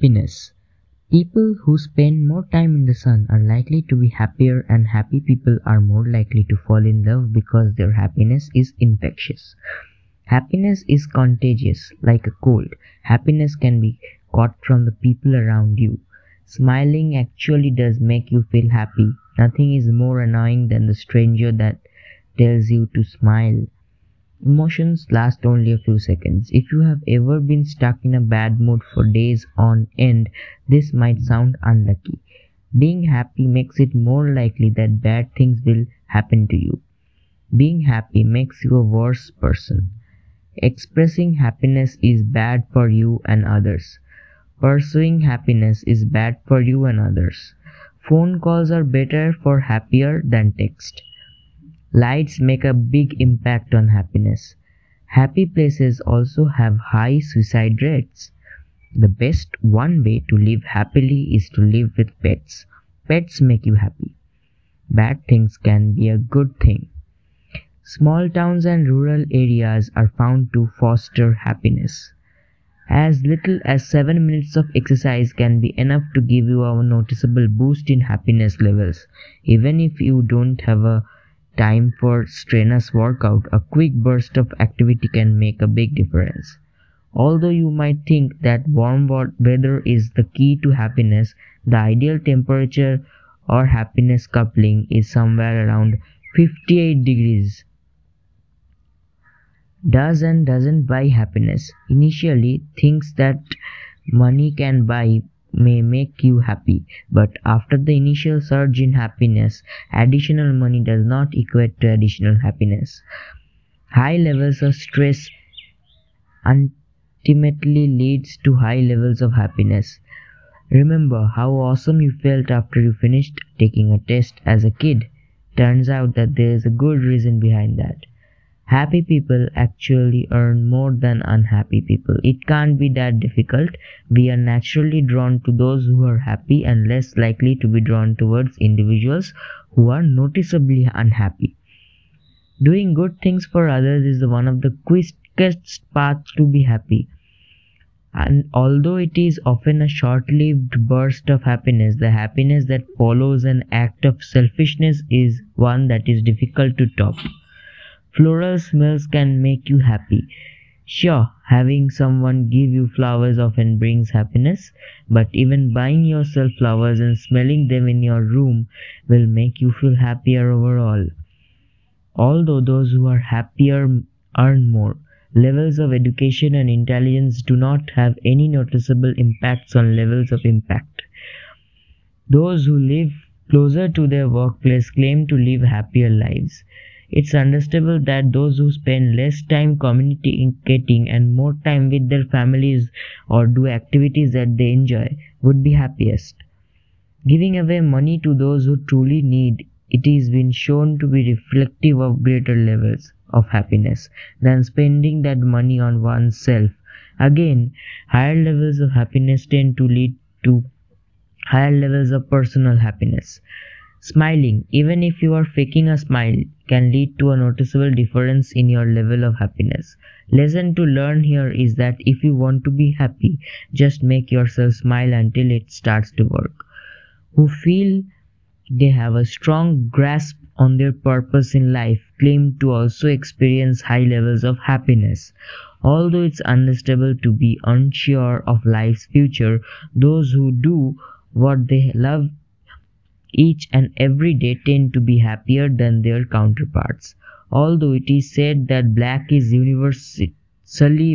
Happiness. People who spend more time in the sun are likely to be happier, and happy people are more likely to fall in love because their happiness is infectious. Happiness is contagious, like a cold. Happiness can be caught from the people around you. Smiling actually does make you feel happy. Nothing is more annoying than the stranger that tells you to smile. Emotions last only a few seconds. If you have ever been stuck in a bad mood for days on end, this might sound unlucky. Being happy makes it more likely that bad things will happen to you. Being happy makes you a worse person. Expressing happiness is bad for you and others. Pursuing happiness is bad for you and others. Phone calls are better for happier than text. Lights make a big impact on happiness. Happy places also have high suicide rates. The best one way to live happily is to live with pets. Pets make you happy. Bad things can be a good thing. Small towns and rural areas are found to foster happiness. As little as 7 minutes of exercise can be enough to give you a noticeable boost in happiness levels. Even if you don't have a time for strenuous workout, a quick burst of activity can make a big difference. Although you might think that warm weather is the key to happiness, the ideal temperature or happiness coupling is somewhere around 58 degrees. Does and doesn't buy happiness. Initially, things that money can buy may make you happy, but after the initial surge in happiness, additional money does not equate to additional happiness. High levels of stress ultimately leads to high levels of happiness. Remember how awesome you felt after you finished taking a test as a kid. Turns out that there is a good reason behind that. Happy people actually earn more than unhappy people. It can't be that difficult. We are naturally drawn to those who are happy and less likely to be drawn towards individuals who are noticeably unhappy. Doing good things for others is one of the quickest paths to be happy. And although it is often a short lived burst of happiness, the happiness that follows an act of selfishness is one that is difficult to top. Floral smells can make you happy. Sure, having someone give you flowers often brings happiness, but even buying yourself flowers and smelling them in your room will make you feel happier overall. Although those who are happier earn more, levels of education and intelligence do not have any noticeable impacts on levels of impact. Those who live closer to their workplace claim to live happier lives. It's understandable that those who spend less time communicating and more time with their families or do activities that they enjoy would be happiest. Giving away money to those who truly need it is been shown to be reflective of greater levels of happiness than spending that money on oneself. Again, higher levels of happiness tend to lead to higher levels of personal happiness. Smiling, even if you are faking a smile, can lead to a noticeable difference in your level of happiness. Lesson to learn here is that if you want to be happy, just make yourself smile until it starts to work. Who feel they have a strong grasp on their purpose in life claim to also experience high levels of happiness. Although it's understandable to be unsure of life's future, those who do what they love each and every day tend to be happier than their counterparts. Although it is said that black is universally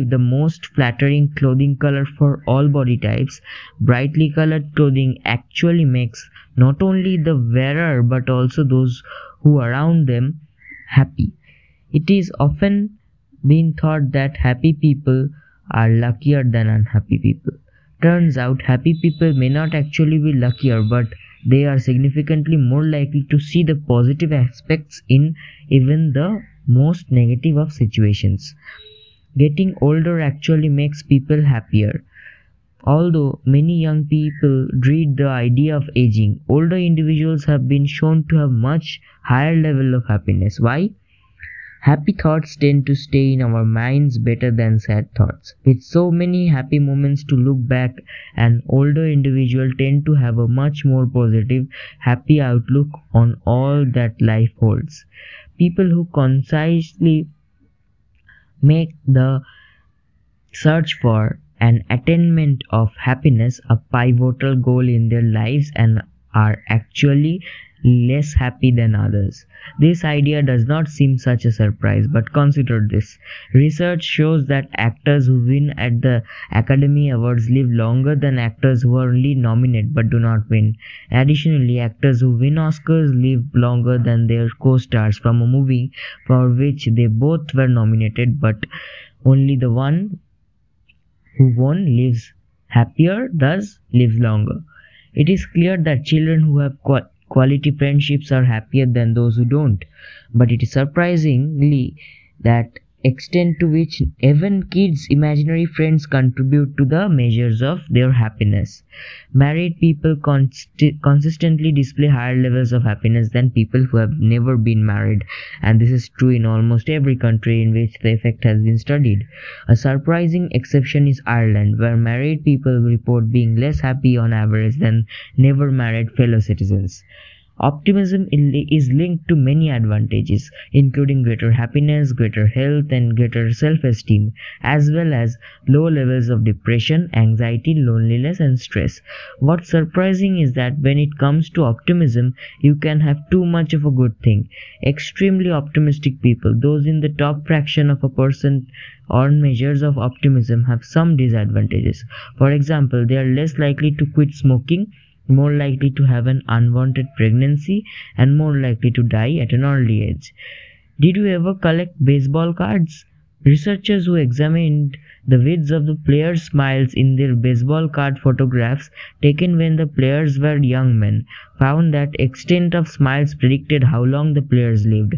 the most flattering clothing color for all body types, brightly colored clothing actually makes not only the wearer but also those who around them happy. It is often been thought that happy people are luckier than unhappy people. Turns out happy people may not actually be luckier but they are significantly more likely to see the positive aspects in even the most negative of situations. Getting older actually makes people happier. Although many young people dread the idea of aging, older individuals have been shown to have much higher level of happiness. Why? Happy thoughts tend to stay in our minds better than sad thoughts. With so many happy moments to look back, an older individual tend to have a much more positive, happy outlook on all that life holds. People who concisely make the search for an attainment of happiness a pivotal goal in their lives and are actually less happy than others. This idea does not seem such a surprise, but consider this. Research shows that actors who win at the Academy Awards live longer than actors who are only nominated but do not win. Additionally, actors who win Oscars live longer than their co stars from a movie for which they both were nominated, but only the one who won lives happier, thus lives longer. It is clear that children who have quality friendships are happier than those who don't. But it is surprisingly that extent to which even kids' imaginary friends contribute to the measures of their happiness. Married people const- consistently display higher levels of happiness than people who have never been married, and this is true in almost every country in which the effect has been studied. A surprising exception is Ireland, where married people report being less happy on average than never married fellow citizens. Optimism is linked to many advantages, including greater happiness, greater health, and greater self esteem, as well as low levels of depression, anxiety, loneliness, and stress. What's surprising is that when it comes to optimism, you can have too much of a good thing. Extremely optimistic people, those in the top fraction of a person on measures of optimism, have some disadvantages. For example, they are less likely to quit smoking more likely to have an unwanted pregnancy, and more likely to die at an early age. Did you ever collect baseball cards? Researchers who examined the widths of the players' smiles in their baseball card photographs taken when the players were young men found that extent of smiles predicted how long the players lived.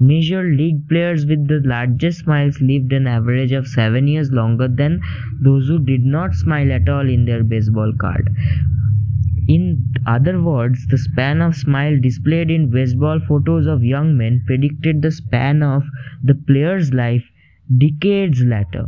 Major league players with the largest smiles lived an average of 7 years longer than those who did not smile at all in their baseball card. In other words, the span of smile displayed in baseball photos of young men predicted the span of the player's life decades later.